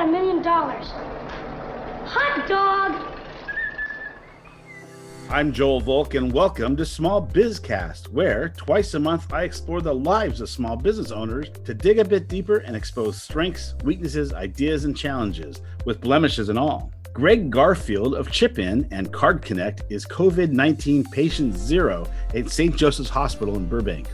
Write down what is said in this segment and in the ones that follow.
a million dollars. Hot dog! I'm Joel Volk, and welcome to Small Bizcast, where twice a month I explore the lives of small business owners to dig a bit deeper and expose strengths, weaknesses, ideas, and challenges, with blemishes and all. Greg Garfield of Chip-In and Card Connect is COVID 19 patient zero at St. Joseph's Hospital in Burbank.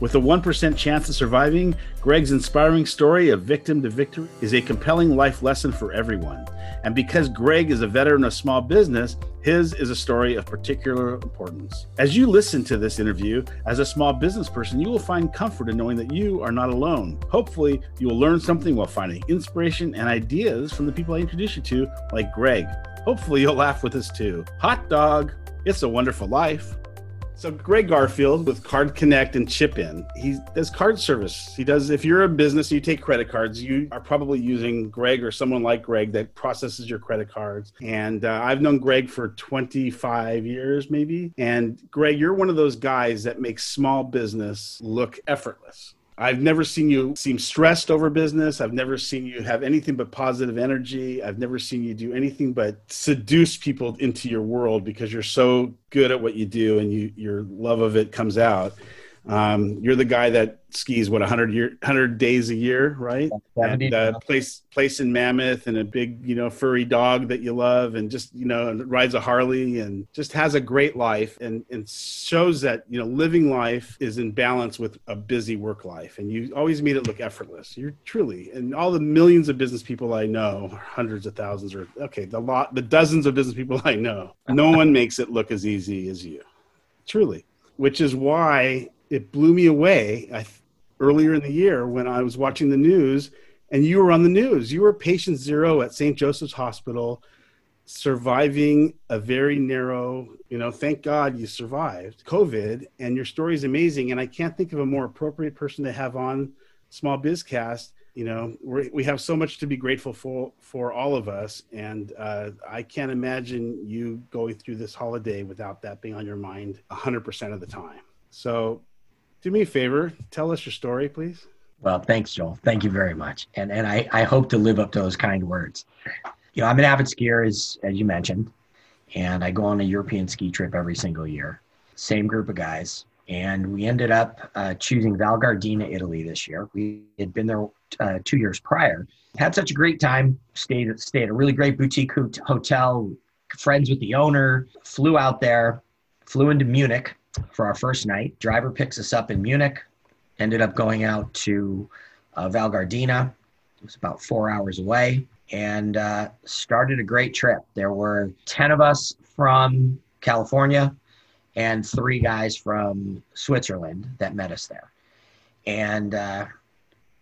With a 1% chance of surviving, Greg's inspiring story of victim to victory is a compelling life lesson for everyone. And because Greg is a veteran of small business, his is a story of particular importance. As you listen to this interview, as a small business person, you will find comfort in knowing that you are not alone. Hopefully, you will learn something while finding inspiration and ideas from the people I introduce you to, like Greg. Hopefully, you'll laugh with us too. Hot dog, it's a wonderful life. So Greg Garfield with Card Connect and Chip-In, he does card service. He does if you're a business, you take credit cards. You are probably using Greg or someone like Greg that processes your credit cards. And uh, I've known Greg for 25 years, maybe. And Greg, you're one of those guys that makes small business look effortless. I've never seen you seem stressed over business. I've never seen you have anything but positive energy. I've never seen you do anything but seduce people into your world because you're so good at what you do and you, your love of it comes out. Um, you're the guy that skis what 100 year 100 days a year right? And uh, place place in mammoth and a big you know furry dog that you love and just you know rides a harley and just has a great life and and shows that you know living life is in balance with a busy work life. And you always made it look effortless. You're truly and all the millions of business people i know hundreds of thousands or okay the lot the dozens of business people i know no one makes it look as easy as you. Truly. Which is why it blew me away I, earlier in the year when I was watching the news and you were on the news. You were patient zero at St. Joseph's Hospital, surviving a very narrow, you know, thank God you survived COVID and your story is amazing. And I can't think of a more appropriate person to have on Small Bizcast. You know, we have so much to be grateful for for all of us, and uh, I can't imagine you going through this holiday without that being on your mind 100% of the time. So do me a favor, tell us your story, please. Well, thanks, Joel. Thank you very much. And and I, I hope to live up to those kind words. You know, I'm an avid skier, as as you mentioned, and I go on a European ski trip every single year. Same group of guys, and we ended up uh, choosing Val Gardena, Italy this year. We had been there uh, two years prior. Had such a great time. Stayed stayed at a really great boutique hotel. Friends with the owner. Flew out there. Flew into Munich for our first night. Driver picks us up in Munich. Ended up going out to uh, Val Gardena. It was about four hours away and uh, started a great trip. There were 10 of us from California and three guys from Switzerland that met us there. And, uh,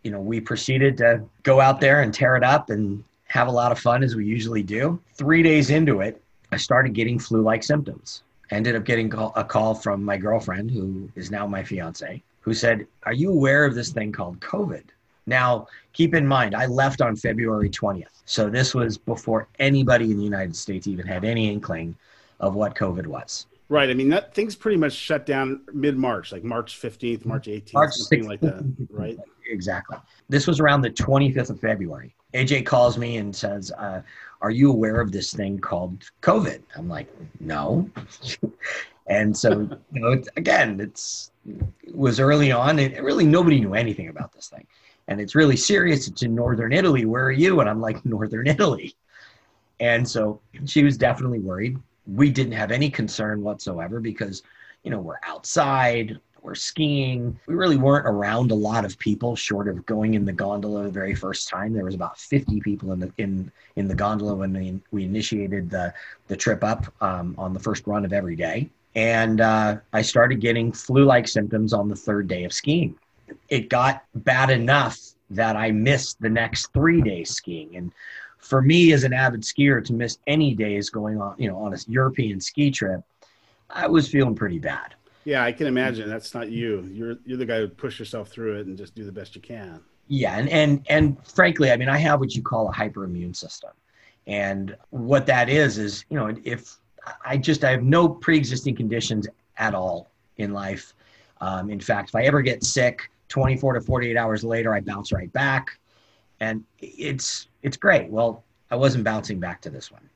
you know, we proceeded to go out there and tear it up and have a lot of fun as we usually do. Three days into it, I started getting flu like symptoms ended up getting a call from my girlfriend, who is now my fiance, who said, Are you aware of this thing called COVID? Now, keep in mind, I left on February 20th. So this was before anybody in the United States even had any inkling of what COVID was. Right. I mean, that thing's pretty much shut down mid March, like March 15th, March 18th, March something 16th. like that. Right. exactly. This was around the 25th of February. AJ calls me and says, uh, Are you aware of this thing called COVID? I'm like, No. and so, you know, again, it's, it was early on. and really, nobody knew anything about this thing. And it's really serious. It's in Northern Italy. Where are you? And I'm like, Northern Italy. And so she was definitely worried. We didn't have any concern whatsoever because, you know, we're outside or skiing. We really weren't around a lot of people short of going in the gondola the very first time. There was about 50 people in the in in the gondola when we, we initiated the the trip up um, on the first run of every day. And uh, I started getting flu-like symptoms on the third day of skiing. It got bad enough that I missed the next three days skiing. And for me as an avid skier to miss any days going on, you know, on a European ski trip, I was feeling pretty bad. Yeah, I can imagine. That's not you. You're you're the guy who push yourself through it and just do the best you can. Yeah, and and and frankly, I mean, I have what you call a hyperimmune system, and what that is is you know if I just I have no pre-existing conditions at all in life. Um, in fact, if I ever get sick, 24 to 48 hours later, I bounce right back. and it's it's great. Well, I wasn't bouncing back to this one,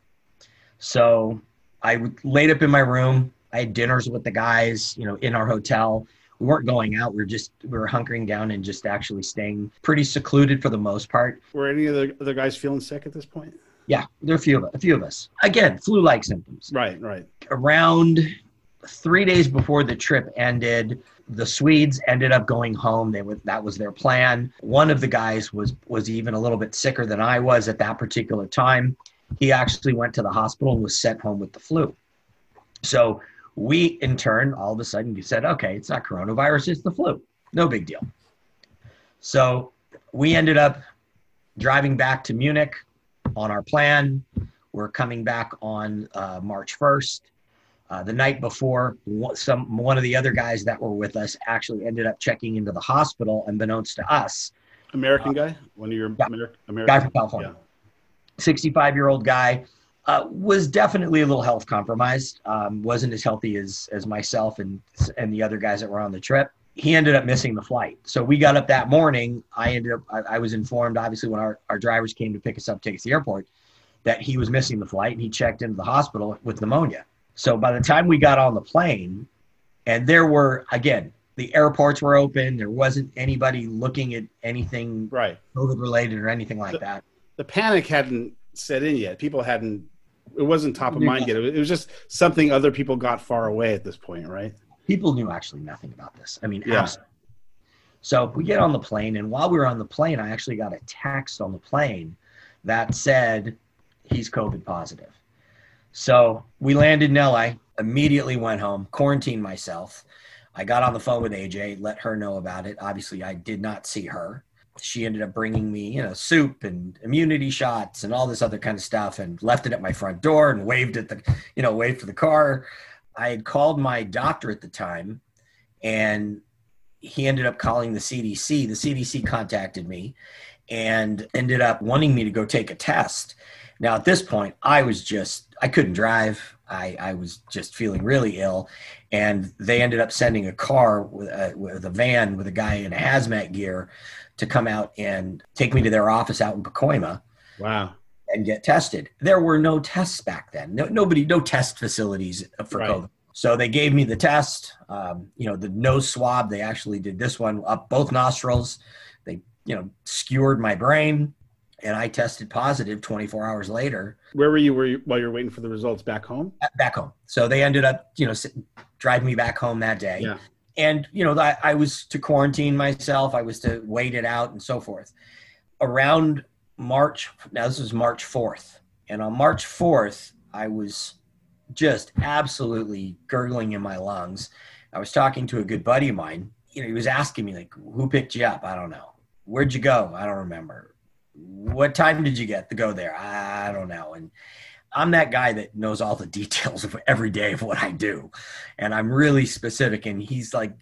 so I laid up in my room. I had dinners with the guys, you know, in our hotel. We weren't going out. We were just we were hunkering down and just actually staying pretty secluded for the most part. Were any of the other guys feeling sick at this point? Yeah, there are a few of a few of us. Again, flu-like symptoms. Right, right. Around three days before the trip ended, the Swedes ended up going home. They were, that was their plan. One of the guys was was even a little bit sicker than I was at that particular time. He actually went to the hospital and was sent home with the flu. So we, in turn, all of a sudden, said, "Okay, it's not coronavirus; it's the flu. No big deal." So we ended up driving back to Munich on our plan. We're coming back on uh, March 1st. Uh, the night before, some one of the other guys that were with us actually ended up checking into the hospital, unbeknownst to us. American uh, guy, one of your yeah, American guy from California, sixty-five-year-old guy, uh, was definitely a little health compromised. Um, wasn't as healthy as as myself and and the other guys that were on the trip. He ended up missing the flight. So we got up that morning. I ended up. I, I was informed, obviously, when our our drivers came to pick us up, take us to the airport, that he was missing the flight, and he checked into the hospital with pneumonia. So by the time we got on the plane, and there were again the airports were open. There wasn't anybody looking at anything right COVID related or anything like the, that. The panic hadn't set in yet. People hadn't. It wasn't top of mind yet. It was just something other people got far away at this point, right? People knew actually nothing about this. I mean, yeah. Absolutely. So we get on the plane, and while we were on the plane, I actually got a text on the plane that said he's COVID positive. So we landed in LA, immediately went home, quarantined myself. I got on the phone with AJ, let her know about it. Obviously, I did not see her. She ended up bringing me, you know, soup and immunity shots and all this other kind of stuff and left it at my front door and waved at the, you know, waved for the car. I had called my doctor at the time and he ended up calling the CDC. The CDC contacted me and ended up wanting me to go take a test. Now, at this point, I was just, I couldn't drive. I, I was just feeling really ill. And they ended up sending a car with a, with a van with a guy in a hazmat gear to come out and take me to their office out in Pacoima. Wow. And get tested. There were no tests back then. No, nobody, no test facilities for right. COVID. So they gave me the test, um, you know, the nose swab. They actually did this one up both nostrils. They, you know, skewered my brain and I tested positive 24 hours later. Where were you, were you while you were waiting for the results? Back home? Back home. So they ended up, you know, driving me back home that day. Yeah. And you know, I, I was to quarantine myself. I was to wait it out and so forth. Around March, now this was March 4th, and on March 4th, I was just absolutely gurgling in my lungs. I was talking to a good buddy of mine. You know, he was asking me like, "Who picked you up?" I don't know. Where'd you go? I don't remember what time did you get to go there? I don't know. And I'm that guy that knows all the details of every day of what I do. And I'm really specific. And he's like,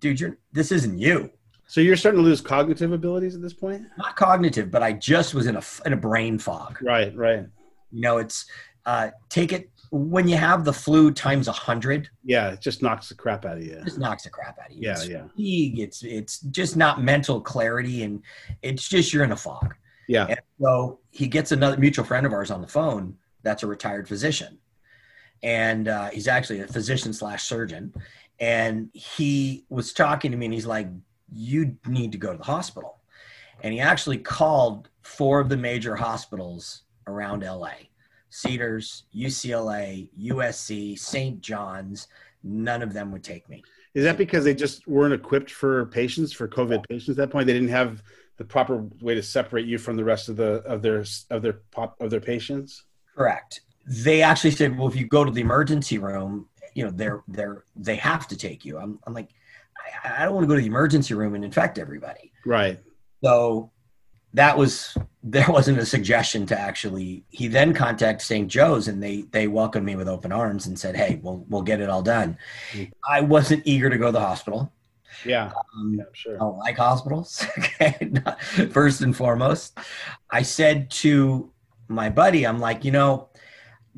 dude, you're, this isn't you. So you're starting to lose cognitive abilities at this point? Not cognitive, but I just was in a, in a brain fog. Right, right. You know, it's uh, take it when you have the flu times a hundred. Yeah, it just knocks the crap out of you. It just knocks the crap out of you. Yeah, it's yeah. Fatigue. It's it's just not mental clarity, and it's just you're in a fog. Yeah. And so he gets another mutual friend of ours on the phone that's a retired physician. And uh, he's actually a physician slash surgeon. And he was talking to me and he's like, You need to go to the hospital. And he actually called four of the major hospitals around LA Cedars, UCLA, USC, St. John's. None of them would take me. Is that because they just weren't equipped for patients, for COVID patients at that point? They didn't have the proper way to separate you from the rest of the of their of their pop of their patients? Correct. They actually said, well, if you go to the emergency room, you know, they're they're they have to take you. I'm I'm like, I, I don't want to go to the emergency room and infect everybody. Right. So that was there wasn't a suggestion to actually he then contacted st joe's and they they welcomed me with open arms and said hey we'll we'll get it all done mm-hmm. i wasn't eager to go to the hospital yeah, um, yeah sure. I don't like hospitals. okay, first and foremost, I said to my buddy, I'm like, you know,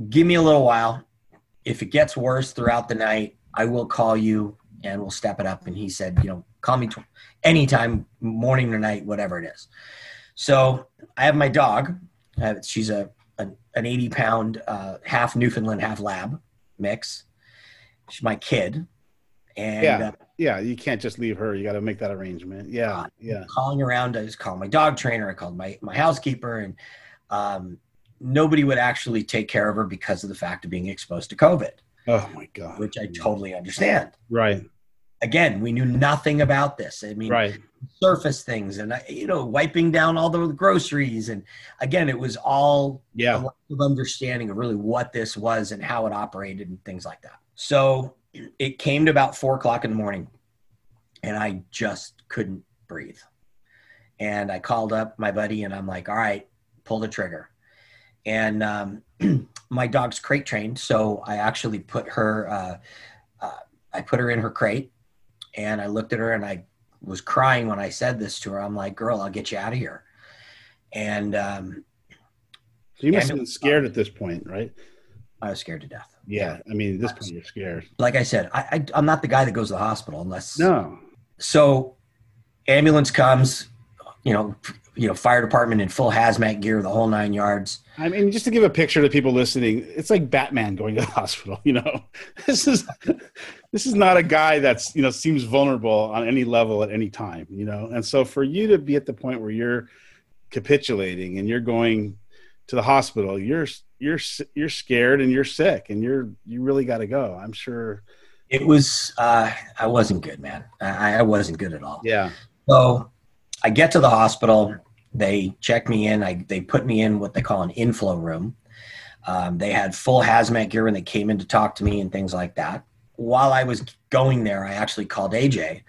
give me a little while. If it gets worse throughout the night, I will call you and we'll step it up. And he said, you know, call me t- anytime, morning or night, whatever it is. So I have my dog. Uh, she's a an, an 80 pound uh, half Newfoundland, half lab mix. She's my kid. And Yeah. uh, Yeah, you can't just leave her. You got to make that arrangement. Yeah, yeah. calling around, I just called my dog trainer, I called my, my housekeeper, and um, nobody would actually take care of her because of the fact of being exposed to COVID, Oh my god. which I totally understand. Right, Again, we knew nothing about this. I mean, right. surface things and, you know, wiping down all the groceries. And again, it was all yeah. a lack of understanding of really what this was and how it operated and things like that. So it came to about four o'clock in the morning, and I just couldn't breathe. And I called up my buddy, and I'm like, "All right, pull the trigger." And um, my dog's crate trained, so I actually put her. Uh, uh, I put her in her crate, and I looked at her, and I was crying when I said this to her. I'm like, "Girl, I'll get you out of here." And um, so you must have been scared at this point, right? I was scared to death. Yeah, I mean, at this point you're scared. like I said, I, I I'm not the guy that goes to the hospital unless. No, So, ambulance comes, you know, you know, fire department in full hazmat gear, the whole nine yards. I mean, just to give a picture to people listening, it's like Batman going to the hospital. You know, this is this is not a guy that's you know seems vulnerable on any level at any time. You know, and so for you to be at the point where you're capitulating and you're going to the hospital, you're you're you're scared and you're sick and you're you really got to go. I'm sure. It was, uh, I wasn't good, man. I, I wasn't good at all. Yeah. So, I get to the hospital. They checked me in. I they put me in what they call an inflow room. Um, they had full hazmat gear when they came in to talk to me and things like that. While I was going there, I actually called AJ,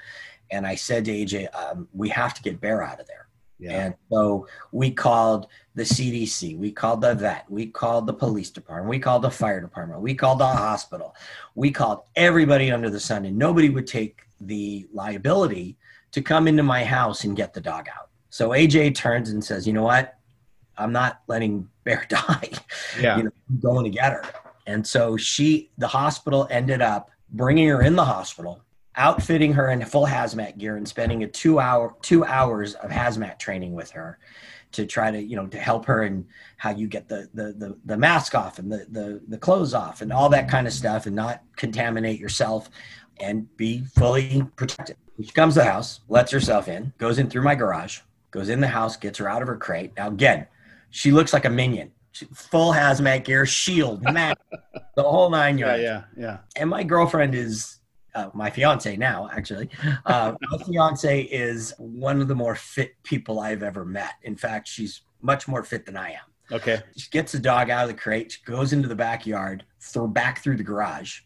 and I said to AJ, um, "We have to get Bear out of there." Yeah. And so we called the CDC, we called the vet, we called the police department, we called the fire department, we called the hospital, we called everybody under the sun, and nobody would take the liability to come into my house and get the dog out. So AJ turns and says, "You know what? I'm not letting Bear die. yeah. You know, I'm going to get her." And so she, the hospital ended up bringing her in the hospital, outfitting her in full hazmat gear, and spending a two hour two hours of hazmat training with her to try to you know to help her and how you get the the the, the mask off and the, the the clothes off and all that kind of stuff and not contaminate yourself and be fully protected. She comes to the house, lets herself in, goes in through my garage, goes in the house, gets her out of her crate. Now again, she looks like a minion. She, full hazmat gear, shield, mask, the whole nine Yeah. yards. Yeah. Yeah. And my girlfriend is uh, my fiance now, actually. Uh, my fiance is one of the more fit people I've ever met. In fact, she's much more fit than I am. Okay. She gets the dog out of the crate, she goes into the backyard, throw back through the garage,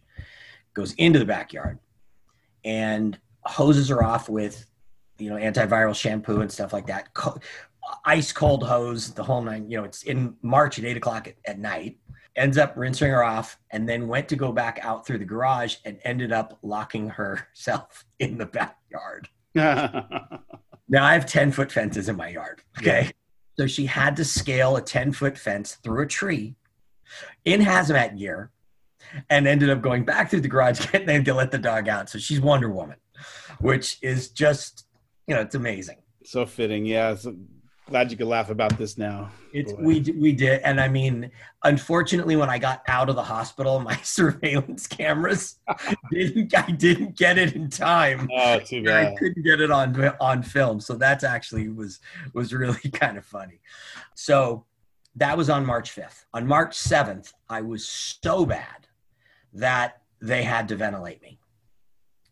goes into the backyard, and hoses her off with, you know, antiviral shampoo and stuff like that. Co- ice cold hose, the whole nine. You know, it's in March at eight o'clock at, at night. Ends up rinsing her off, and then went to go back out through the garage and ended up locking herself in the backyard. Now I have 10 foot fences in my yard. Okay. So she had to scale a 10 foot fence through a tree in hazmat gear and ended up going back through the garage getting in to let the dog out. So she's Wonder Woman, which is just, you know, it's amazing. so fitting. Yeah. So glad you could laugh about this now. It's Boy. we we did, and I mean, unfortunately, when I got out of the hospital, my surveillance cameras didn't. I didn't get it in time. Oh, too bad. I couldn't get it on on film, so that's actually was was really kind of funny. So that was on March 5th. On March 7th, I was so bad that they had to ventilate me.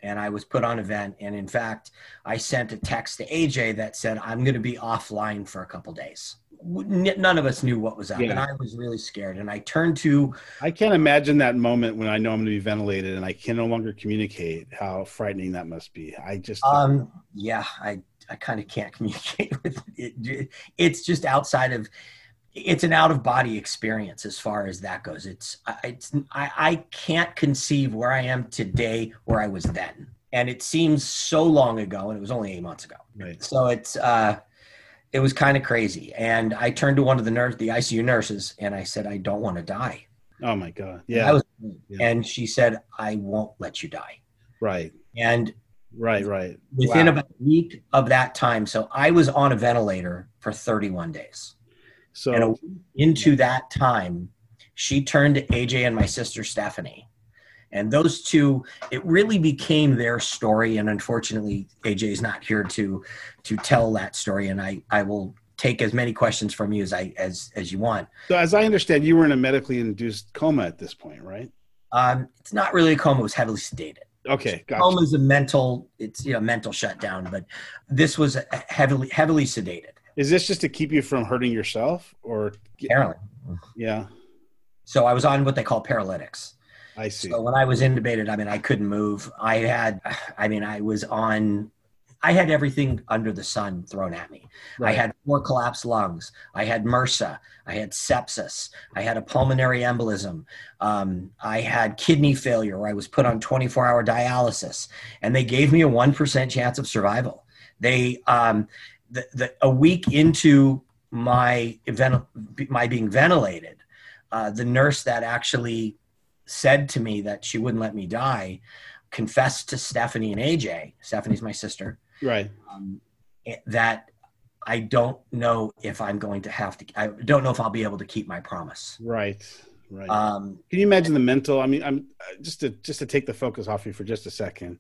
And I was put on event. And in fact, I sent a text to AJ that said, I'm going to be offline for a couple days. None of us knew what was up. Yeah. And I was really scared. And I turned to I can't imagine that moment when I know I'm going to be ventilated and I can no longer communicate. How frightening that must be. I just Um, yeah, I, I kind of can't communicate with it. It's just outside of, it's an out of body experience as far as that goes. It's, I, it's, I, I can't conceive where I am today, where I was then. And it seems so long ago, and it was only eight months ago. right. So it's, uh, it was kind of crazy. And I turned to one of the nurse, the ICU nurses, and I said, I don't want to die. Oh my god. Yeah. was, Yeah. and she said, I won't let you die. right. And Right, right. Within Wow. about a week of that time, so I was on a ventilator for 31 days. So and into that time, she turned to AJ and my sister Stephanie. And those two, it really became their story. And unfortunately, AJ is not here to to tell that story. And I, I will take as many questions from you as I as as you want. So as I understand, you were in a medically induced coma at this point, right? Um, it's not really a coma; it was heavily sedated. Okay, gotcha. Coma is a mental, it's you know mental shutdown, but this was heavily heavily sedated. Is this just to keep you from hurting yourself, or Apparently, yeah? so I was on what they call paralytics. I see. So when I was intubated, I mean, I couldn't move. I had, I mean, I was on, I had everything under the sun thrown at me. I had four collapsed lungs. I had MRSA. I had sepsis. I had a pulmonary embolism. Um, I had kidney failure where I was put on 24 hour dialysis. And they gave me a 1% chance of survival. They, um, the, the, a week into my, event, my being ventilated, uh, the nurse that actually said to me that she wouldn't let me die confessed to Stephanie and AJ. Stephanie's my sister right. um, that I don't know if I'm going to have to. I don't know if I'll be able to keep my promise. Right. Right. Um, Can you imagine the mental? I mean, I'm just to just to take the focus off you for just a second.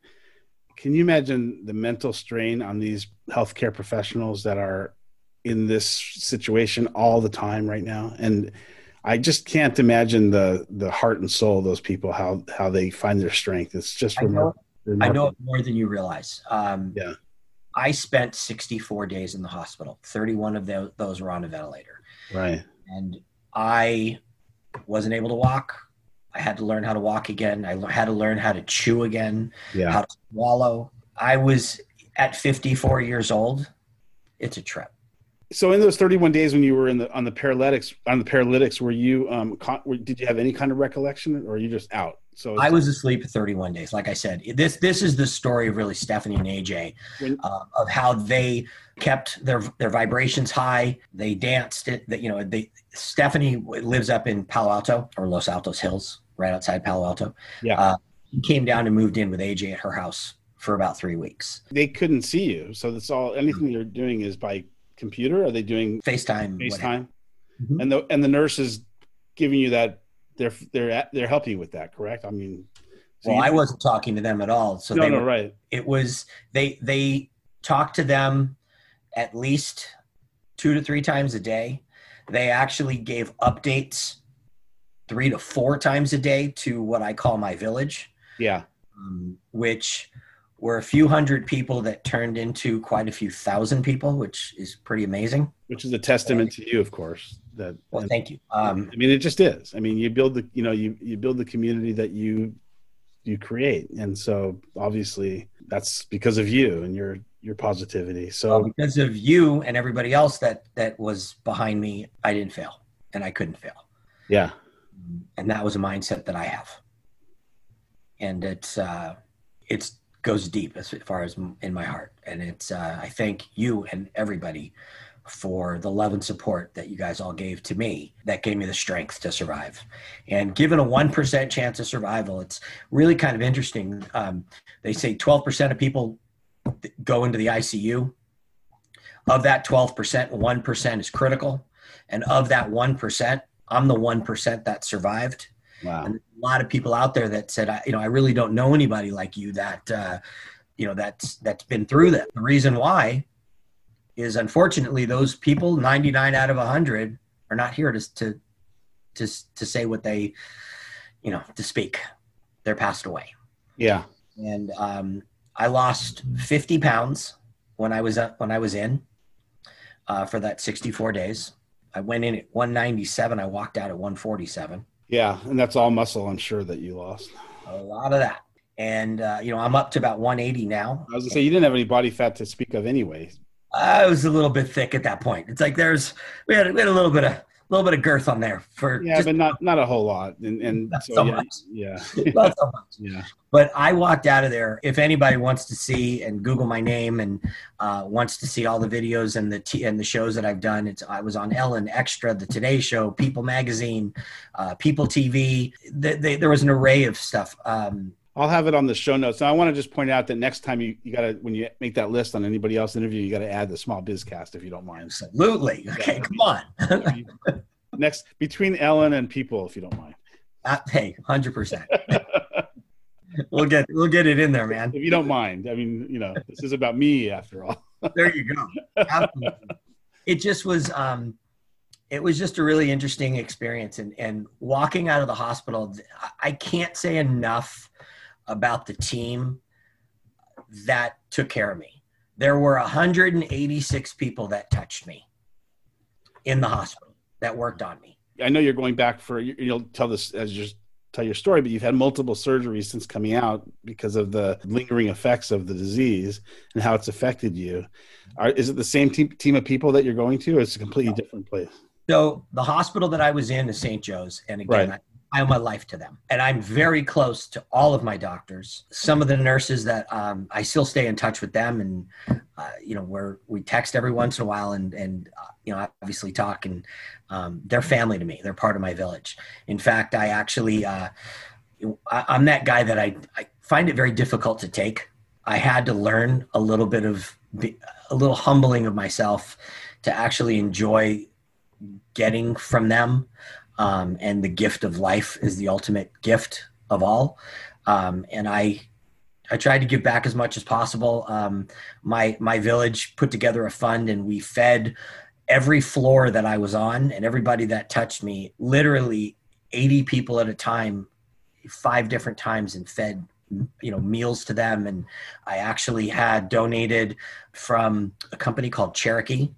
Can you imagine the mental strain on these healthcare professionals that are in this situation all the time right now? And I just can't imagine the the heart and soul of those people how how they find their strength. It's just I know, remarkable. I know it more than you realize. Um, Yeah. I spent 64 days in the hospital. 31 of tho- those were on a ventilator, Right. and I wasn't able to walk. I had to learn how to walk again. I had to learn how to chew again. Yeah. how to swallow. I was at 54 years old. It's a trip. So in those 31 days when you were in the on the paralytics on the paralytics, were you um con- were, did you have any kind of recollection or are you just out? So I was asleep for 31 days. Like I said, this this is the story of really Stephanie and AJ uh, of how they kept their their vibrations high. They danced it. That you know, they Stephanie lives up in Palo Alto or Los Altos Hills, right outside Palo Alto. Yeah. Uh, he came down and moved in with AJ at her house for about three weeks. they couldn't see you. So that's all anything you're doing is by computer. Are they doing FaceTime. FaceTime? Mhm. And the and the nurse is giving you that they're they're at, they're helping you with that, correct? I mean so Well, I wasn't talking to them at all. So no, they no, right. it was they they talked to them at least two to three times a day they actually gave updates three to four times a day to what i call my village Yeah. um, which were a few hundred people that turned into quite a few thousand people which is pretty amazing Which is a testament to you, of course. That well thank you um, I mean, it just is. I mean, you build the, you know, you you build the community that you you create, and so obviously that's because of you and your your positivity. So well, because of you and everybody else that that was behind me i didn't fail and i couldn't fail yeah, and that was a mindset that I have. And it's uh, goes deep as far as in my heart, and it's uh, I thank you and everybody for the love and support that you guys all gave to me that gave me the strength to survive. And given a one percent chance of survival, it's really kind of interesting. Um, they say twelve percent of people go into the ICU. Of that twelve percent, one percent is critical, and of that one percent, I'm the one percent that survived. wow, And a lot of people out there that said, I, you know, I really don't know anybody like you that, uh, you know, that's that's been through that. The reason why is unfortunately those people, 99 out of 100, are not here to to to to say what they, you know, to speak. They're passed away, yeah, and um, I lost 50 pounds when I was up when I was in uh, for that 64 days. I went in at 197. I walked out at 147 yeah, and that's all muscle. I'm sure that you lost. a lot of that. And uh, you know, I'm up to about 180 now. I was gonna say you didn't have any body fat to speak of anyway. I was a little bit thick at that point. It's like there's we had we had a little bit of a little bit of girth on there for Yeah, just but not not a whole lot. And and so, so yeah, much. yeah, not so much. yeah, But I walked out of there. If anybody wants to see and Google my name and uh, wants to see all the videos and the t- and the shows that I've done, it's I was on Ellen Extra, the Today Show, People Magazine, uh, People TV. Th- they, there was an array of stuff. Um, I'll have it on the show notes. Now, I want to just point out that next time you, you got to, when you make that list on anybody else interview, you got to add the small bizcast if you don't mind. Absolutely. Okay, come on. next, between Ellen and people, if you don't mind. Uh, hey, 100%. we'll get we'll get it in there, man. If you don't mind. I mean, you know, this is about me after all. there you go. Absolutely. It just was um it was just a really interesting experience and and walking out of the hospital I can't say enough about the team that took care of me. There were 186 people that touched me in the hospital that worked on me. I know you're going back for you'll tell this as you tell your story, but you've had multiple surgeries since coming out because of the lingering effects of the disease and how it's affected you. Are, is it the same team, team of people that you're going to, or is it a completely different place? So the hospital that I was in is St. Joe's, and again, right. I owe my life to them. And I'm very close to all of my doctors. Some of the nurses that um, I still stay in touch with them, and uh, you know, where we text every once in a while, and and uh, you know, obviously talk, and um, they're family to me. They're part of my village. In fact, I actually, uh, I, I'm that guy that I, I find it very difficult to take. I had to learn a little bit of a little humbling of myself to actually enjoy getting from them um, and the gift of life is the ultimate gift of all. Um, and I, I tried to give back as much as possible. Um, my my village put together a fund, and we fed every floor that I was on, and everybody that touched me, literally eighty people at a time, five different times, and fed you know meals to them and i actually had donated from a company called cherokee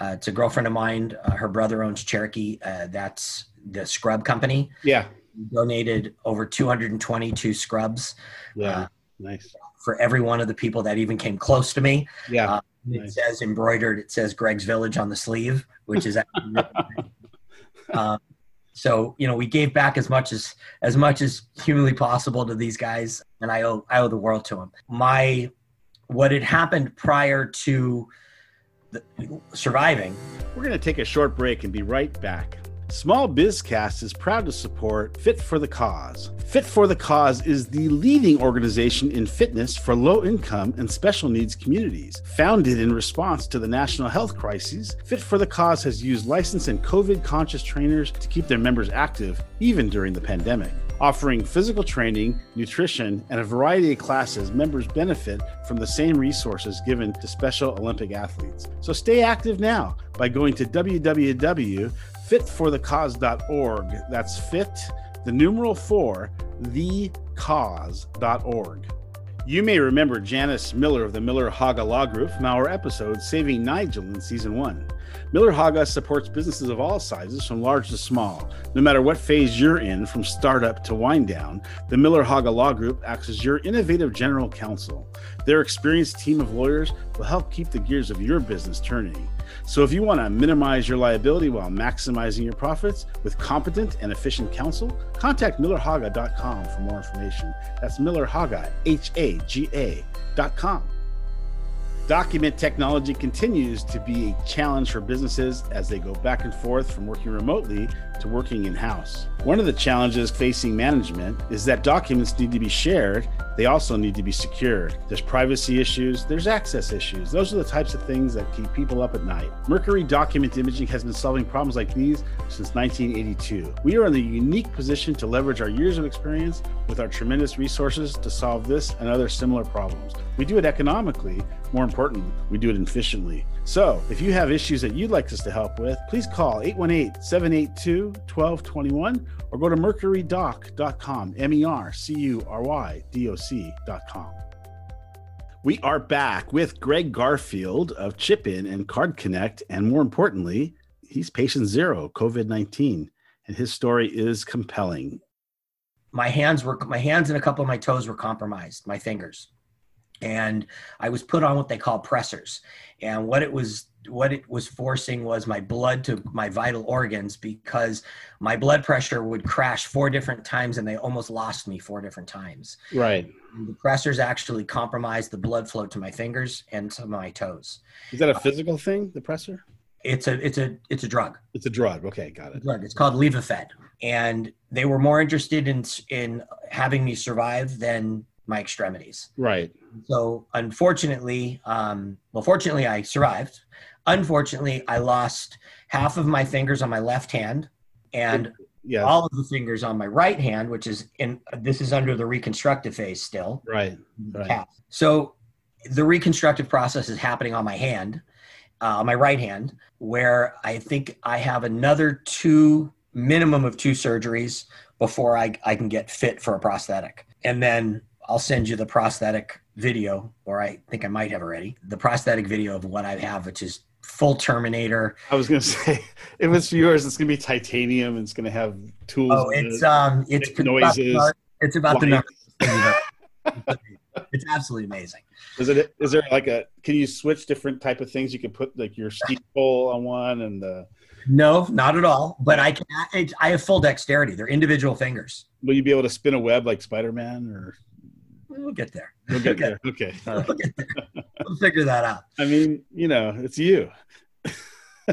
uh, it's a girlfriend of mine uh, her brother owns cherokee uh, that's the scrub company. Yeah. donated over 222 scrubs. Yeah. Uh, nice. For every one of the people that even came close to me. Yeah. Uh, it nice. says embroidered, it says Greg's Village on the sleeve, which is um, so you know we gave back as much as as much as humanly possible to these guys and i owe i owe the world to them my what had happened prior to the, surviving we're going to take a short break and be right back Small Bizcast is proud to support Fit for the Cause. Fit for the Cause is the leading organization in fitness for low income and special needs communities. Founded in response to the national health crises, Fit for the Cause has used licensed and COVID conscious trainers to keep their members active even during the pandemic. Offering physical training, nutrition, and a variety of classes, members benefit from the same resources given to Special Olympic athletes. So stay active now by going to www fitforthecause.org. That's fit, the numeral four, thecause.org. You may remember Janice Miller of the Miller Haga Law Group from our episode Saving Nigel in season one. Miller Haga supports businesses of all sizes, from large to small. No matter what phase you're in, from startup to wind down, the Miller Haga Law Group acts as your innovative general counsel. Their experienced team of lawyers will help keep the gears of your business turning. So if you want to minimize your liability while maximizing your profits with competent and efficient counsel, contact millerhaga.com for more information. That's millerhaga, H A G A.com. Document technology continues to be a challenge for businesses as they go back and forth from working remotely to working in house. One of the challenges facing management is that documents need to be shared, they also need to be secured. There's privacy issues, there's access issues. Those are the types of things that keep people up at night. Mercury Document Imaging has been solving problems like these since 1982. We are in the unique position to leverage our years of experience with our tremendous resources to solve this and other similar problems. We do it economically, more importantly, we do it efficiently. So, if you have issues that you'd like us to help with, please call 818 782 1221 or go to mercurydoc.com, M E R C U R Y D O C.com. We are back with Greg Garfield of Chip In and Card Connect. And more importantly, he's patient zero, COVID 19. And his story is compelling. My hands were, my hands and a couple of my toes were compromised, my fingers and I was put on what they call pressors. And what it was what it was forcing was my blood to my vital organs because my blood pressure would crash four different times and they almost lost me four different times. Right. And the pressors actually compromised the blood flow to my fingers and to my toes. Is that a physical uh, thing, the pressor? It's a it's a it's a drug. It's a drug. Okay, got it. Drug. It's called Levophed, and they were more interested in in having me survive than my extremities. Right. So unfortunately, um, well, fortunately, I survived. Unfortunately, I lost half of my fingers on my left hand and Yeah. all of the fingers on my right hand, which is in this is under the reconstructive phase still. right. Right. So the reconstructive process is happening on my hand, uh, on my right hand, where I think I have another two minimum of two surgeries before I, I can get fit for a prosthetic. And then I'll send you the prosthetic video, or I think I might have already, the prosthetic video of what I have, which is full Terminator. I was gonna say, if it's yours, it's gonna be titanium. It's gonna have tools. Oh, it's it. um, it's Make about noises, it's about the numbers. it's absolutely amazing. Is it? Is there like a? Can you switch different type of things? You can put like your steep pole on one, and the. No, not at all. But I can. I, I have full dexterity. They're individual fingers. Will you be able to spin a web like Spider Man? Or We'll get there. we'll get there. Okay. All right. We'll get there. We'll figure that out. I mean, you know, it's you.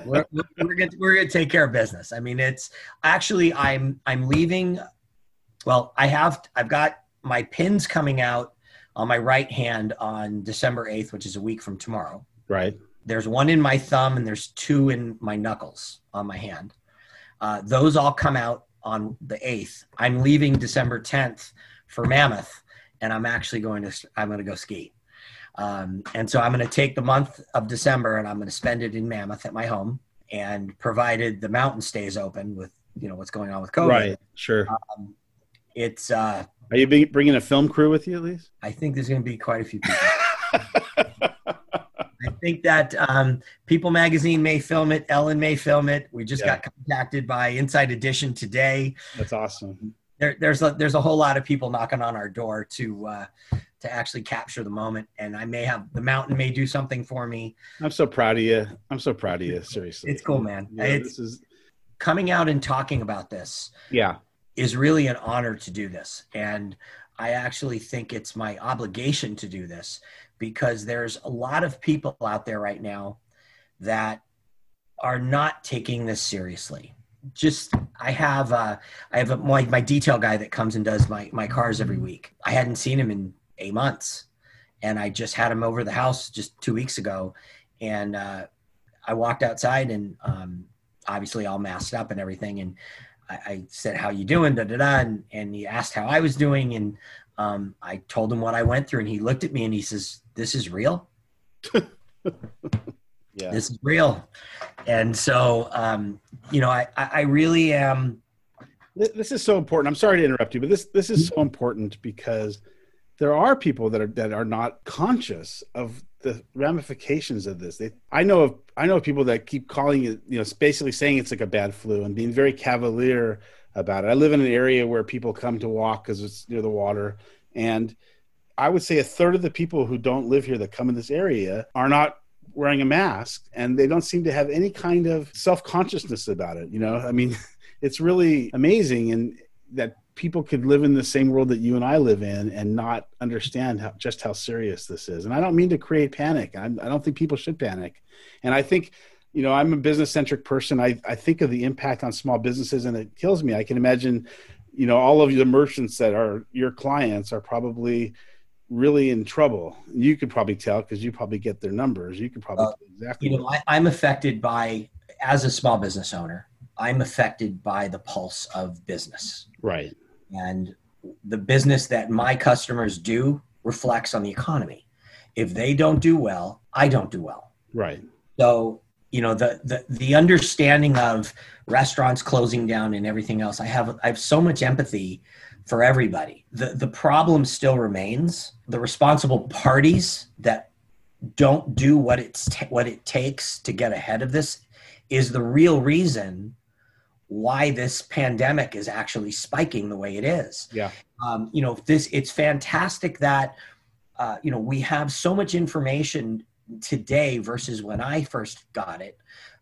We're, we're, gonna we're gonna take care of business. I mean, it's actually I'm I'm leaving. Well, I have I've got my pins coming out on my right hand on December eighth, which is a week from tomorrow. Right. There's one in my thumb and there's two in my knuckles on my hand. Uh, those all come out on the 8th. I'm leaving December 10th for Mammoth, and I'm actually going to I'm going to go ski. Um, and so I'm going to take the month of December and I'm going to spend it in Mammoth at my home. And provided the mountain stays open with you know what's going on with COVID, Right. Sure. um, it's uh, Are you bringing a film crew with you at least? I think there's going to be quite a few people. I think that um, People Magazine may film it. Ellen may film it. We just Yeah. got contacted by Inside Edition today. That's awesome. There, there's a, there's a whole lot of people knocking on our door to uh, to actually capture the moment, and I may have the mountain may do something for me. I'm so proud of you. I'm so proud of you. Seriously. It's cool, man. It's this is. coming out and talking about this Yeah. is really an honor to do this. And I actually think it's my obligation to do this because there's a lot of people out there right now that are not taking this seriously. Just I have uh, I have a, my my detail guy that comes and does my my cars every week. I hadn't seen him in eight months, and I just had him over the house just two weeks ago, and uh, I walked outside and um, obviously all masked up and everything, and I, I said, "How you doing?" Da da da, and, and he asked how I was doing, and um, I told him what I went through, and he looked at me and he says, "This is real. Yeah. This is real." And so, um, you know, I, I really am. This is so important. I'm sorry to interrupt you, but this this is so important because there are people that are that are not conscious of the ramifications of this. They, I know of I know of people that keep calling it, you know, basically saying it's like a bad flu and being very cavalier about it. I live in an area where people come to walk because it's near the water, and I would say a third of the people who don't live here that come in this area are not wearing a mask, and they don't seem to have any kind of self consciousness about it. You know, I mean. it's really amazing and that people could live in the same world that you and I live in and not understand how, just how serious this is. And I don't mean to create panic. I'm, I don't think people should panic. And I think, you know, I'm a business centric person. I, I think of the impact on small businesses and it kills me. I can imagine, you know, all of the merchants that are your clients are probably really in trouble. You could probably tell because you probably get their numbers. You could probably Uh, exactly. You know, I, I'm affected by as a small business owner. I'm affected by the pulse of business. right. and the business that my customers do reflects on the economy if they don't do well i don't do well Right. so you know the the, the understanding of restaurants closing down and everything else i have i have so much empathy for everybody. The the problem still remains. The responsible parties that don't do what it's ta- what it takes to get ahead of this is the real reason why this pandemic is actually spiking the way it is. Yeah. um, you know this it's fantastic that uh, you know we have so much information today versus when i first got it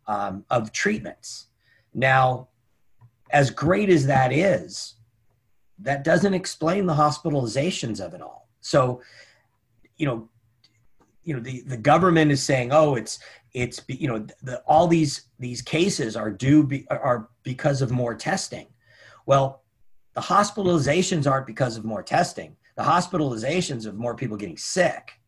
um, of treatments. Now as great as that is that doesn't explain the hospitalizations of it all. So you know you know the, the government is saying oh it's it's you know the, all these these cases are due be, are because of more testing. Well the hospitalizations aren't because of more testing. The hospitalizations of more people getting sick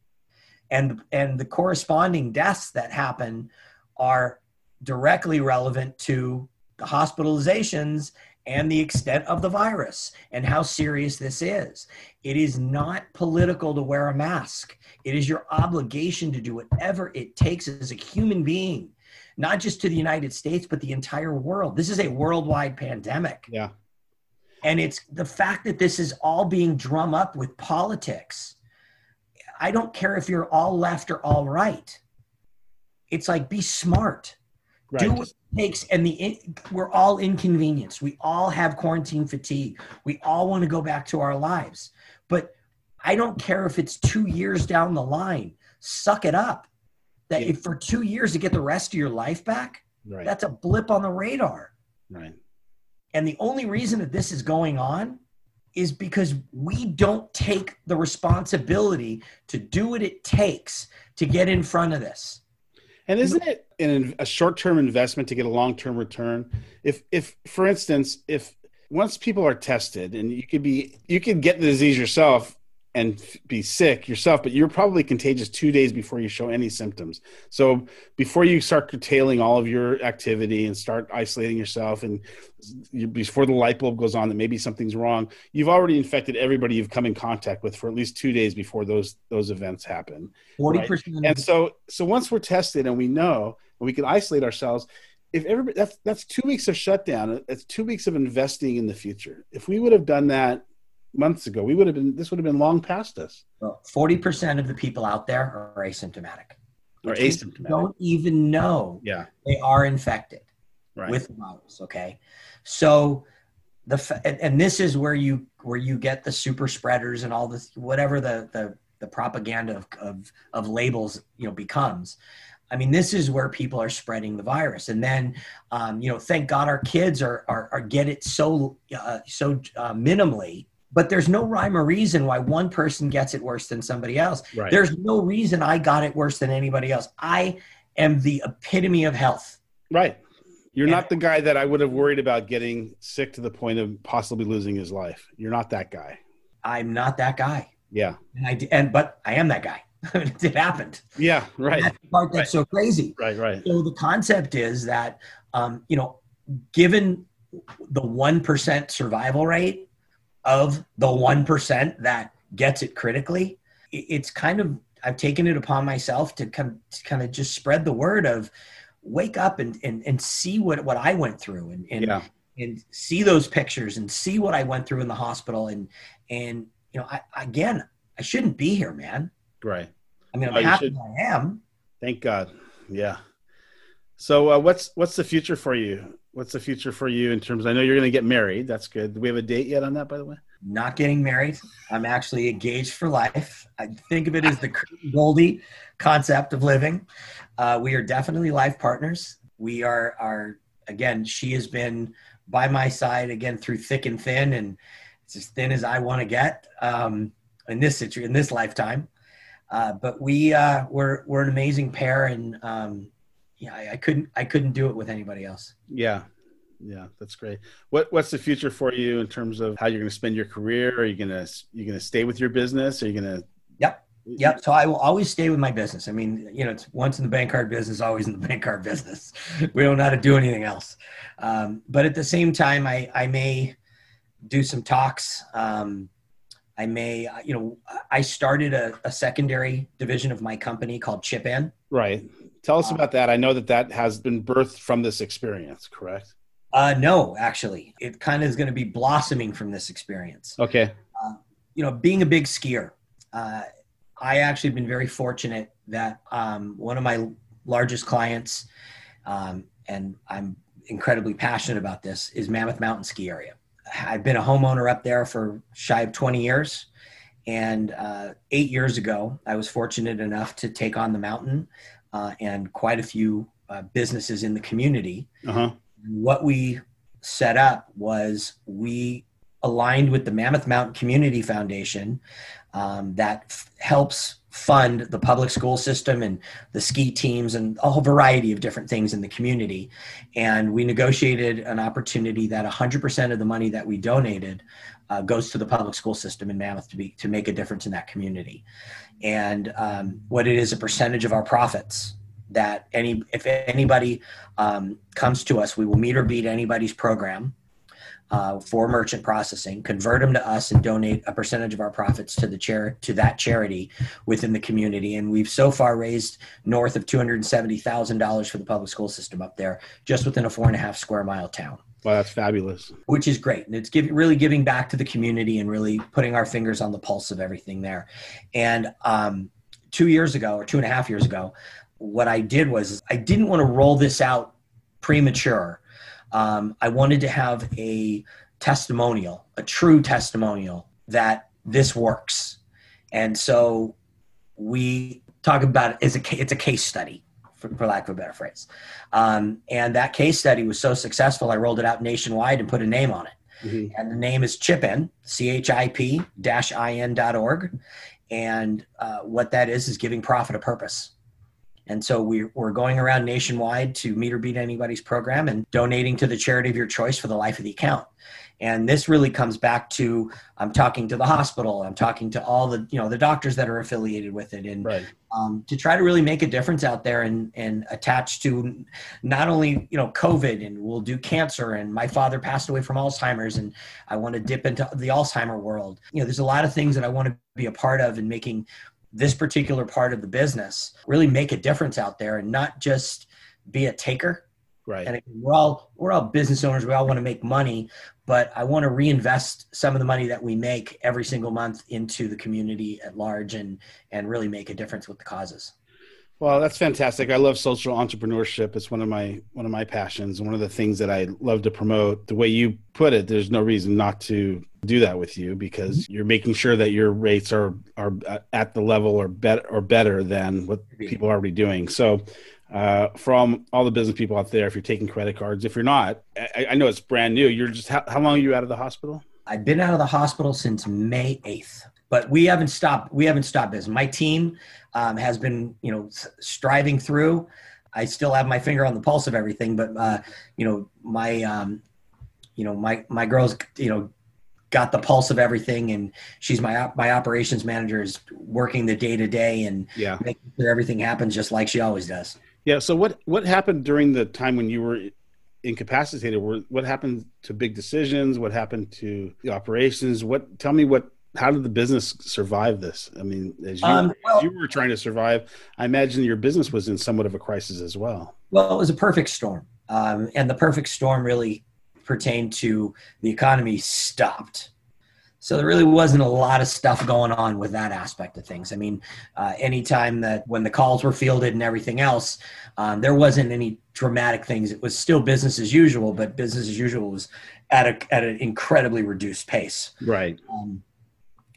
and and the corresponding deaths that happen are directly relevant to the hospitalizations and the extent of the virus and how serious this is. It is not political to wear a mask. It is your obligation to do whatever it takes as a human being, not just to the United States, but the entire world. This is a worldwide pandemic. Yeah. And it's the fact that this is all being drum up with politics. I don't care if you're all left or all right. It's like be smart. Right. Do what takes, and the we're all inconvenienced. We all have quarantine fatigue. We all want to go back to our lives, but I don't care if it's two years down the line. Suck it up. That yeah. if for two years to get the rest of your life back, right. that's a blip on the radar. Right. And the only reason that this is going on is because we don't take the responsibility to do what it takes to get in front of this. And isn't it in a short-term investment to get a long-term return? If, if, for instance, if once people are tested, and you could be, you could get the disease yourself and be sick yourself, but you're probably contagious two days before you show any symptoms. So before you start curtailing all of your activity and start isolating yourself, and you, before the light bulb goes on that maybe something's wrong, you've already infected everybody you've come in contact with for at least two days before those those events happen. Forty right? percent. And so so once we're tested and we know we can isolate ourselves. If everybody that's that's two weeks of shutdown. It's two weeks of investing in the future. If we would have done that months ago. We would have been this would have been long past us. Well, forty percent of the people out there are asymptomatic. Or asymptomatic. Don't even know yeah. they are infected right. with the virus. Okay, so the and, and this is where you where you get the super spreaders and all this whatever the the the propaganda of, of, of labels you know becomes I mean, this is where people are spreading the virus. And then, um, you know, thank God our kids are, are, are get it so, uh, so uh, minimally but there's no rhyme or reason why one person gets it worse than somebody else. Right. There's no reason I got it worse than anybody else. I am the epitome of health. Right. You're and, not the guy that I would have worried about getting sick to the point of possibly losing his life. You're not that guy. I'm not that guy. Yeah. And I and but I am that guy. it happened. Yeah, right. That's the part that's right. so crazy. Right, right. So the concept is that um, you know, given the one percent survival rate, of the 1% that gets it critically, it's kind of, I've taken it upon myself to kind of, to kind of just spread the word of wake up and, and, and see what, what I went through and, and, yeah. and see those pictures and see what I went through in the hospital. And, and, you know, I, again, I shouldn't be here, man. Right. I mean, I'm no, happy I am. Thank God. Yeah. So uh, what's, what's the future for you? what's the future for you in terms? I know you're going to get married. That's good. Do we have a date yet on that, by the way? Not getting married. I'm actually engaged for life. I think of it as the Goldie concept of living. Uh, we are definitely life partners. We are are again. She has been by my side again through thick and thin, and it's as thin as I want to get um, in this situation in this lifetime. Uh, but we uh, we're we're an amazing pair, and um, yeah, I, I, couldn't I couldn't do it with anybody else. Yeah. Yeah, that's great. What what's the future for you in terms of how you're going to spend your career? Are you going to you to stay with your business? Are you going to Yep. Yep. So I will always stay with my business. I mean, you know, it's once in the bank card business, always in the bank card business. we don't know how to do anything else. Um, but at the same time, I, I may do some talks. Um, I may, you know, I started a, a secondary division of my company called Chip In. Right. Tell us uh, about that. I know that that has been birthed from this experience, correct? Uh, no, actually, it kind of is going to be blossoming from this experience. Okay. Uh, you know, being a big skier, uh, I actually been very fortunate that um, one of my largest clients, um, and I'm incredibly passionate about this, is Mammoth Mountain Ski Area. I've been a homeowner up there for shy of 20 years. And uh, eight years ago, I was fortunate enough to take on the mountain uh, and quite a few uh, businesses in the community. Uh-huh. What we set up was we aligned with the Mammoth Mountain Community Foundation um, that f- helps fund the public school system and the ski teams and a whole variety of different things in the community. And we negotiated an opportunity that 100% of the money that we donated uh, goes to the public school system in Mammoth to be to make a difference in that community. And um, what it is a percentage of our profits that any if anybody um, comes to us, we will meet or beat anybody's program uh, for merchant processing, convert them to us, and donate a percentage of our profits to the chair to that charity within the community. And we've so far raised north of two hundred seventy thousand dollars for the public school system up there, just within a four and a half square mile town. Well, that's fabulous. Which is great, and it's giving really giving back to the community and really putting our fingers on the pulse of everything there. And um, two years ago, or two and a half years ago, what I did was I didn't want to roll this out premature um, I wanted to have a testimonial, a true testimonial that this works. And so we talk about it as a it's a case study, for, for lack of a better phrase. Um, and that case study was so successful, I rolled it out nationwide and put a name on it. Mm-hmm. And the name is ChipIn, C H I P dash I N dot org. And uh, what that is is giving profit a purpose. And so we, are going around nationwide to meet or beat anybody's program and donating to the charity of your choice for the life of the account. And this really comes back to I'm talking to the hospital, I'm talking to all the you know the doctors that are affiliated with it, and right. um, to try to really make a difference out there and and attach to not only you know COVID and we'll do cancer. And my father passed away from Alzheimer's, and I want to dip into the Alzheimer world. You know, there's a lot of things that I want to be a part of and making this particular part of the business really make a difference out there and not just be a taker. Right. And we're all we're all business owners. We all want to make money but i want to reinvest some of the money that we make every single month into the community at large and and really make a difference with the causes well, that's fantastic. I love social entrepreneurship. It's one of my one of my passions. One of the things that I love to promote. The way you put it, there's no reason not to do that with you because mm-hmm. you're making sure that your rates are are at the level or better or better than what people are already doing. So, uh, from all the business people out there, if you're taking credit cards, if you're not, I, I know it's brand new. You're just how, how long are you out of the hospital? I've been out of the hospital since May 8th but we haven't stopped we haven't stopped this. My team um, has been you know striving through. I still have my finger on the pulse of everything but uh, you know my um, you know my my girls you know got the pulse of everything and she's my my operations manager is working the day to day and yeah. making sure everything happens just like she always does. Yeah so what what happened during the time when you were incapacitated? What happened to big decisions? What happened to the operations? What tell me what how did the business survive this? I mean, as you, um, well, as you were trying to survive, I imagine your business was in somewhat of a crisis as well. Well, it was a perfect storm. Um, and the perfect storm really pertained to the economy stopped. So there really wasn't a lot of stuff going on with that aspect of things. I mean, uh, anytime that when the calls were fielded and everything else, um, there wasn't any dramatic things. It was still business as usual, but business as usual was at a at an incredibly reduced pace. Right. Um,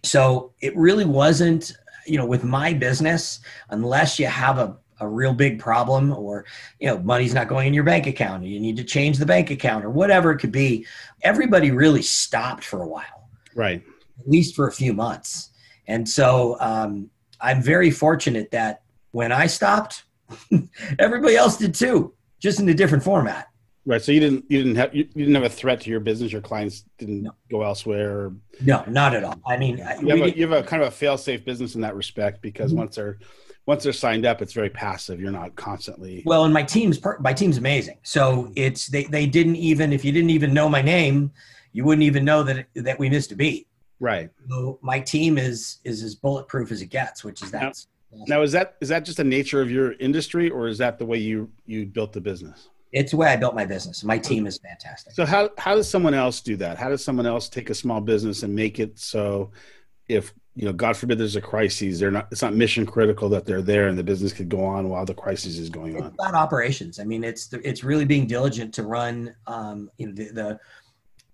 so it really wasn't, you know, with my business, unless you have a, a real big problem or, you know, money's not going in your bank account, you need to change the bank account or whatever it could be, everybody really stopped for a while. Right. At least for a few months. And so um, I'm very fortunate that when I stopped, everybody else did too, just in a different format. Right. So you didn't you didn't have you, didn't have a threat to your business. Your clients didn't no. go elsewhere. No, not at all. I mean, you have, a, you have a kind of a fail safe business in that respect because mm-hmm. once they're once they're signed up, it's very passive. You're not constantly. Well, and my team's my team's amazing. So it's they they didn't even if you didn't even know my name, you wouldn't even know that that we missed a beat. Right. So my team is is as bulletproof as it gets, which is that. Now, now is that is that just the nature of your industry, or is that the way you you built the business? It's the way I built my business. My team is fantastic. So how how does someone else do that? How does someone else take a small business and make it so if you know, God forbid there's a crisis, they're not it's not mission critical that they're there and the business could go on while the crisis is going it's on. about operations. I mean, it's the, it's really being diligent to run um, you know the, the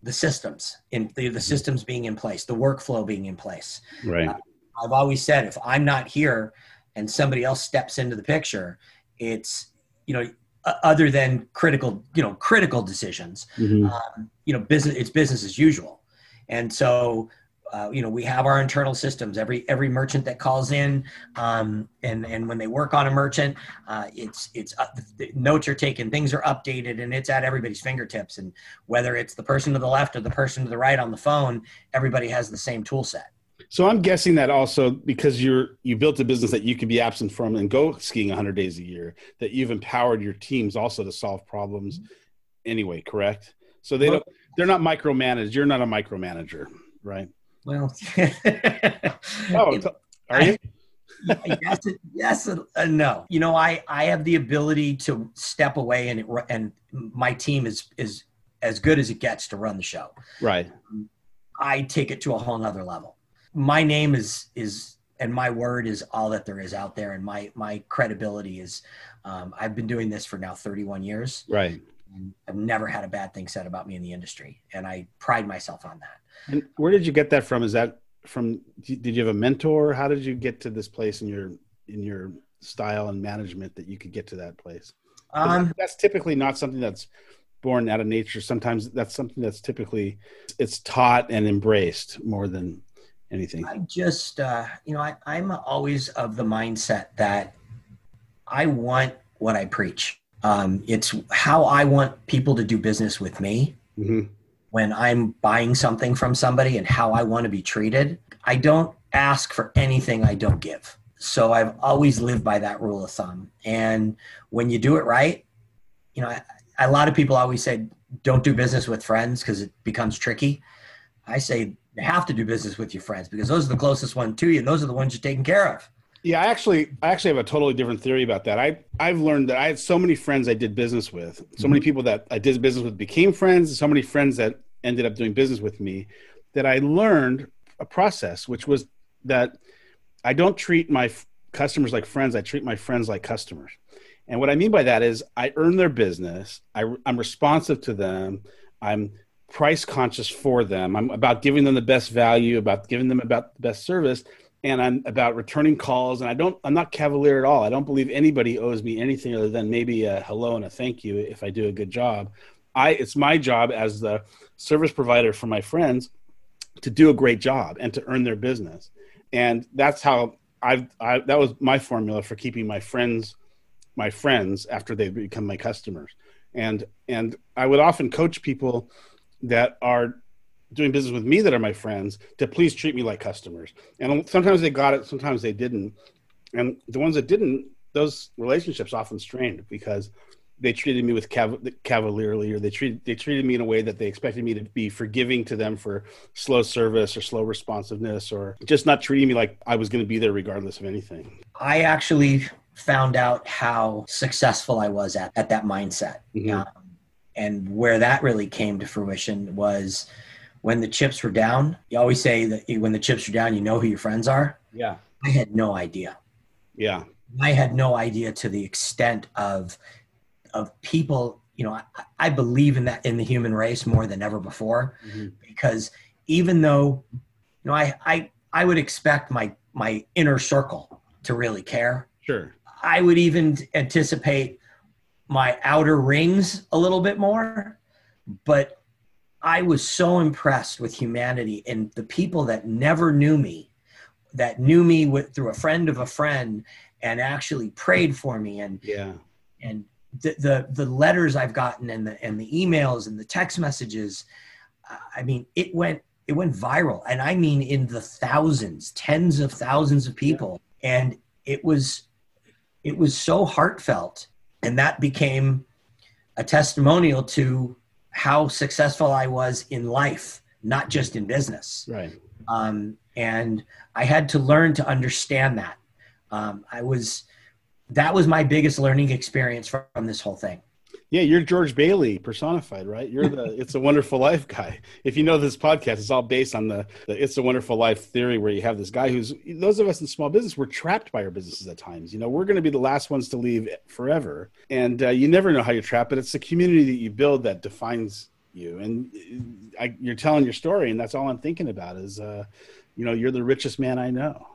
the systems in the, the systems being in place, the workflow being in place. Right. Uh, I've always said if I'm not here and somebody else steps into the picture, it's you know other than critical, you know, critical decisions. Mm-hmm. Um, you know, business it's business as usual, and so uh, you know we have our internal systems every every merchant that calls in um, and and when they work on a merchant uh, it's it's uh, the notes are taken things are updated and it's at everybody's fingertips and whether it's the person to the left or the person to the right on the phone everybody has the same tool set so i'm guessing that also because you're you built a business that you can be absent from and go skiing 100 days a year that you've empowered your teams also to solve problems mm-hmm. anyway correct so they don't they're not micromanaged you're not a micromanager right well, oh, are you? yes, yes, and no. You know, I I have the ability to step away, and it, and my team is is as good as it gets to run the show. Right. I take it to a whole nother level. My name is is and my word is all that there is out there, and my my credibility is. Um, I've been doing this for now 31 years. Right. I've never had a bad thing said about me in the industry, and I pride myself on that. And where did you get that from? Is that from? Did you have a mentor? How did you get to this place in your in your style and management that you could get to that place? Um, that's typically not something that's born out of nature. Sometimes that's something that's typically it's taught and embraced more than anything. I just, uh, you know, I, I'm always of the mindset that I want what I preach. Um, it's how I want people to do business with me. Mm-hmm when I'm buying something from somebody and how I want to be treated. I don't ask for anything I don't give. So I've always lived by that rule of thumb. And when you do it right, you know, I, a lot of people always say, don't do business with friends because it becomes tricky. I say, you have to do business with your friends because those are the closest one to you and those are the ones you're taking care of. Yeah, I actually, I actually have a totally different theory about that. I, I've learned that I had so many friends I did business with, so mm-hmm. many people that I did business with became friends, so many friends that ended up doing business with me, that I learned a process, which was that I don't treat my f- customers like friends. I treat my friends like customers. And what I mean by that is I earn their business. I, I'm responsive to them. I'm price conscious for them. I'm about giving them the best value, about giving them about the best service and I'm about returning calls. And I don't, I'm not cavalier at all. I don't believe anybody owes me anything other than maybe a hello and a thank you if I do a good job. I, it's my job as the service provider for my friends to do a great job and to earn their business. And that's how I've, I, that was my formula for keeping my friends, my friends after they become my customers. And, and I would often coach people that are doing business with me that are my friends to please treat me like customers. And sometimes they got it, sometimes they didn't. And the ones that didn't, those relationships often strained because they treated me with cav- cavalierly, or they treated they treated me in a way that they expected me to be forgiving to them for slow service or slow responsiveness, or just not treating me like I was going to be there regardless of anything. I actually found out how successful I was at at that mindset, mm-hmm. um, and where that really came to fruition was when the chips were down, you always say that when the chips are down, you know who your friends are. Yeah. I had no idea. Yeah. I had no idea to the extent of of people, you know, I, I believe in that in the human race more than ever before mm-hmm. because even though you know I I I would expect my my inner circle to really care. Sure. I would even anticipate my outer rings a little bit more, but I was so impressed with humanity and the people that never knew me, that knew me with, through a friend of a friend, and actually prayed for me and yeah. and the, the the letters I've gotten and the and the emails and the text messages, I mean, it went it went viral, and I mean in the thousands, tens of thousands of people, and it was it was so heartfelt, and that became a testimonial to how successful I was in life, not just in business. Right. Um, and I had to learn to understand that. Um, I was, that was my biggest learning experience from this whole thing. Yeah, you're George Bailey personified, right? You're the It's a Wonderful Life guy. If you know this podcast, it's all based on the, the It's a Wonderful Life theory where you have this guy who's those of us in small business, we're trapped by our businesses at times. You know, we're going to be the last ones to leave forever. And uh, you never know how you're trapped, but it's the community that you build that defines you. And uh, I, you're telling your story, and that's all I'm thinking about is, uh, you know, you're the richest man I know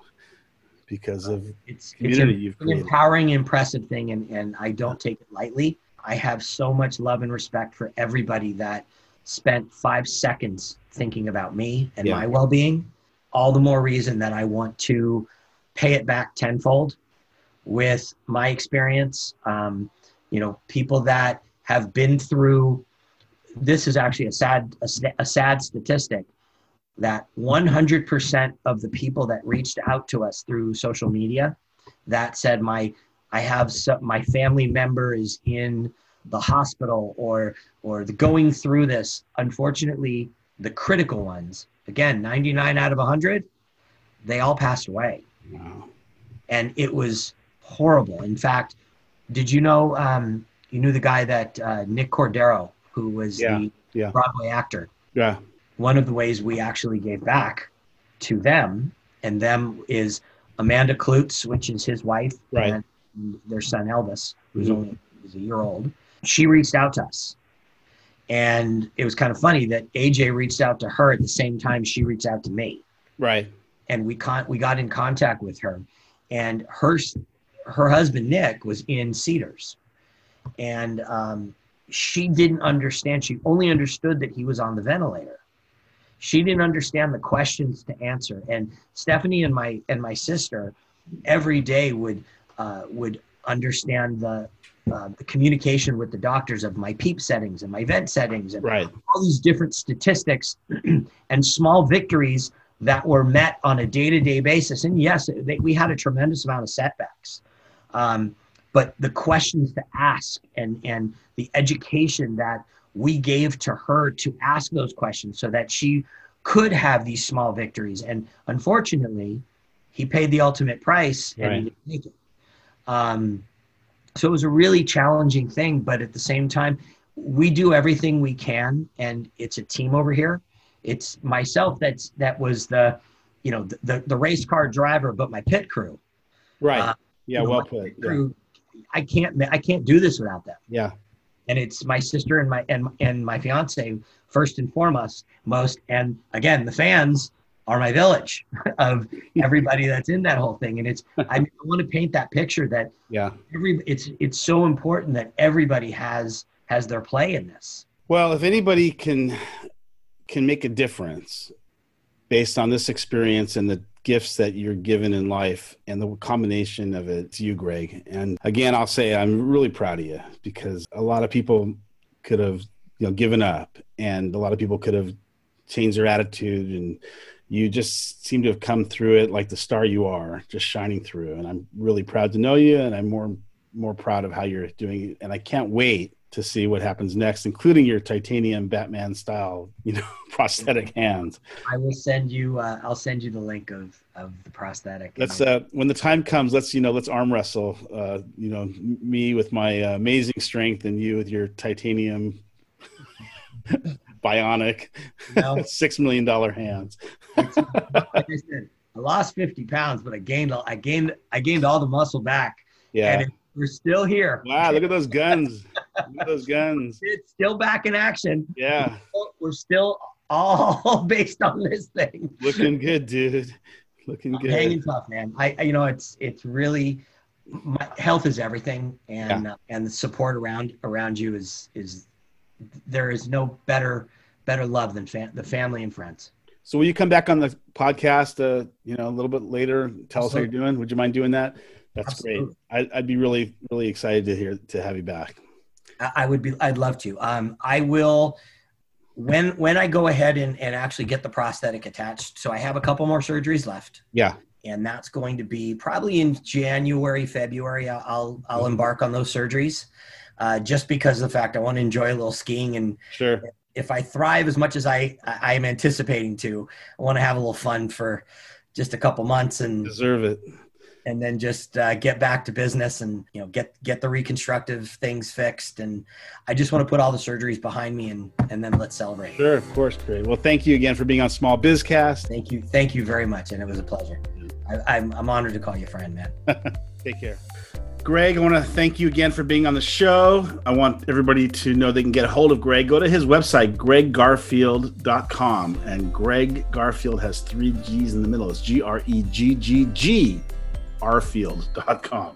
because of it's, community it's an, an empowering, impressive thing, and, and I don't take it lightly I have so much love and respect for everybody that spent five seconds thinking about me and yeah. my well being. all the more reason that I want to pay it back tenfold with my experience. Um, you know, people that have been through this is actually a sad a, a sad statistic that 100% of the people that reached out to us through social media that said my I have some, my family member is in the hospital or or the going through this unfortunately the critical ones again 99 out of 100 they all passed away wow. and it was horrible in fact did you know um, you knew the guy that uh, nick cordero who was yeah, the yeah. broadway actor yeah one of the ways we actually gave back to them and them is amanda Kloots which is his wife right. and their son elvis who's mm-hmm. only was a year old she reached out to us. And it was kind of funny that AJ reached out to her at the same time she reached out to me. Right. And we con- we got in contact with her. And her her husband Nick was in Cedars. And um, she didn't understand. She only understood that he was on the ventilator. She didn't understand the questions to answer. And Stephanie and my and my sister every day would uh, would understand the uh, the communication with the doctors of my PEEP settings and my vent settings and right. all these different statistics and small victories that were met on a day-to-day basis and yes they, we had a tremendous amount of setbacks um, but the questions to ask and and the education that we gave to her to ask those questions so that she could have these small victories and unfortunately he paid the ultimate price and right. he didn't make it um, so it was a really challenging thing, but at the same time, we do everything we can, and it's a team over here. It's myself that's that was the, you know, the the, the race car driver, but my pit crew. Right. Uh, yeah. Well put. Crew, yeah. I can't I can't do this without them. Yeah. And it's my sister and my and and my fiance first and foremost most and again the fans are my village of everybody that's in that whole thing. And it's I, I want to paint that picture that yeah, every it's it's so important that everybody has has their play in this. Well, if anybody can can make a difference based on this experience and the gifts that you're given in life and the combination of it, it's you, Greg. And again, I'll say I'm really proud of you because a lot of people could have, you know, given up and a lot of people could have changed their attitude and you just seem to have come through it like the star you are, just shining through. And I'm really proud to know you, and I'm more more proud of how you're doing. It. And I can't wait to see what happens next, including your titanium Batman style, you know, prosthetic hands. I will send you. Uh, I'll send you the link of of the prosthetic. Let's uh, when the time comes, let's you know, let's arm wrestle. Uh, you know, me with my uh, amazing strength, and you with your titanium bionic, no. six million dollar hands. like I said, I lost fifty pounds, but I gained I gained I gained all the muscle back. Yeah, and we're still here. Wow, look at those guns! look at those guns! It's still back in action. Yeah, we're still, we're still all based on this thing. Looking good, dude. Looking I'm good. Hanging tough, man. I, I, you know it's it's really my health is everything, and yeah. uh, and the support around around you is is there is no better better love than fam- the family and friends. So will you come back on the podcast, uh, you know, a little bit later, tell Absolutely. us how you're doing? Would you mind doing that? That's Absolutely. great. I, would be really, really excited to hear, to have you back. I would be, I'd love to. Um, I will, when, when I go ahead and, and actually get the prosthetic attached. So I have a couple more surgeries left. Yeah. And that's going to be probably in January, February. I'll, I'll, I'll mm-hmm. embark on those surgeries uh, just because of the fact I want to enjoy a little skiing and sure. If I thrive as much as I I am anticipating to, I want to have a little fun for just a couple months and deserve it. and then just uh, get back to business and you know get get the reconstructive things fixed. And i just want to put all the surgeries behind me and and then let's celebrate. Sure of course great well thank you again for being on small bizcast thank you. Thank you very much. And it was a pleasure. I, I'm, I'm honored to call you friend man. Take care Greg, I want to thank you again for being on the show. I want everybody to know they can get a hold of Greg. Go to his website, greggarfield.com. And Greg Garfield has three G's in the middle. It's G R E G G G, rfield.com.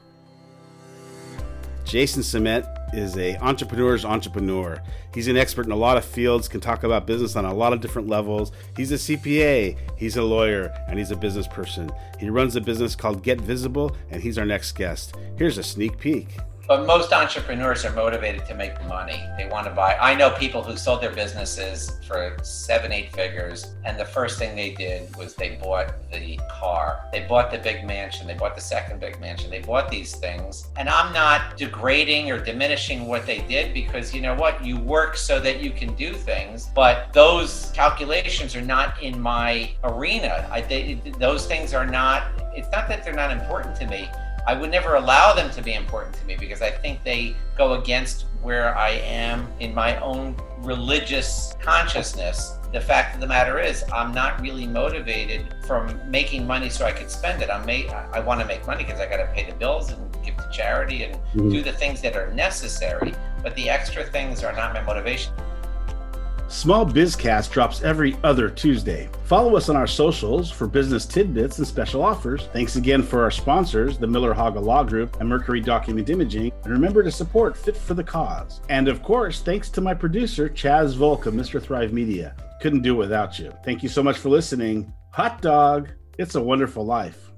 Jason Cement is a entrepreneur's entrepreneur. He's an expert in a lot of fields, can talk about business on a lot of different levels. He's a CPA, he's a lawyer, and he's a business person. He runs a business called Get Visible, and he's our next guest. Here's a sneak peek. But most entrepreneurs are motivated to make money. They want to buy. I know people who sold their businesses for seven, eight figures, and the first thing they did was they bought the car. They bought the big mansion. They bought the second big mansion. They bought these things. And I'm not degrading or diminishing what they did because you know what? You work so that you can do things, but those calculations are not in my arena. I, they, those things are not, it's not that they're not important to me I would never allow them to be important to me because I think they go against where I am in my own religious consciousness. The fact of the matter is, I'm not really motivated from making money so I could spend it. I'm made, I want to make money because I got to pay the bills and give to charity and mm-hmm. do the things that are necessary. But the extra things are not my motivation. Small Bizcast drops every other Tuesday. Follow us on our socials for business tidbits and special offers. Thanks again for our sponsors, the Miller Haga Law Group and Mercury Document Imaging. And remember to support Fit for the Cause. And of course, thanks to my producer, Chaz Volka, Mr. Thrive Media. Couldn't do it without you. Thank you so much for listening. Hot dog, it's a wonderful life.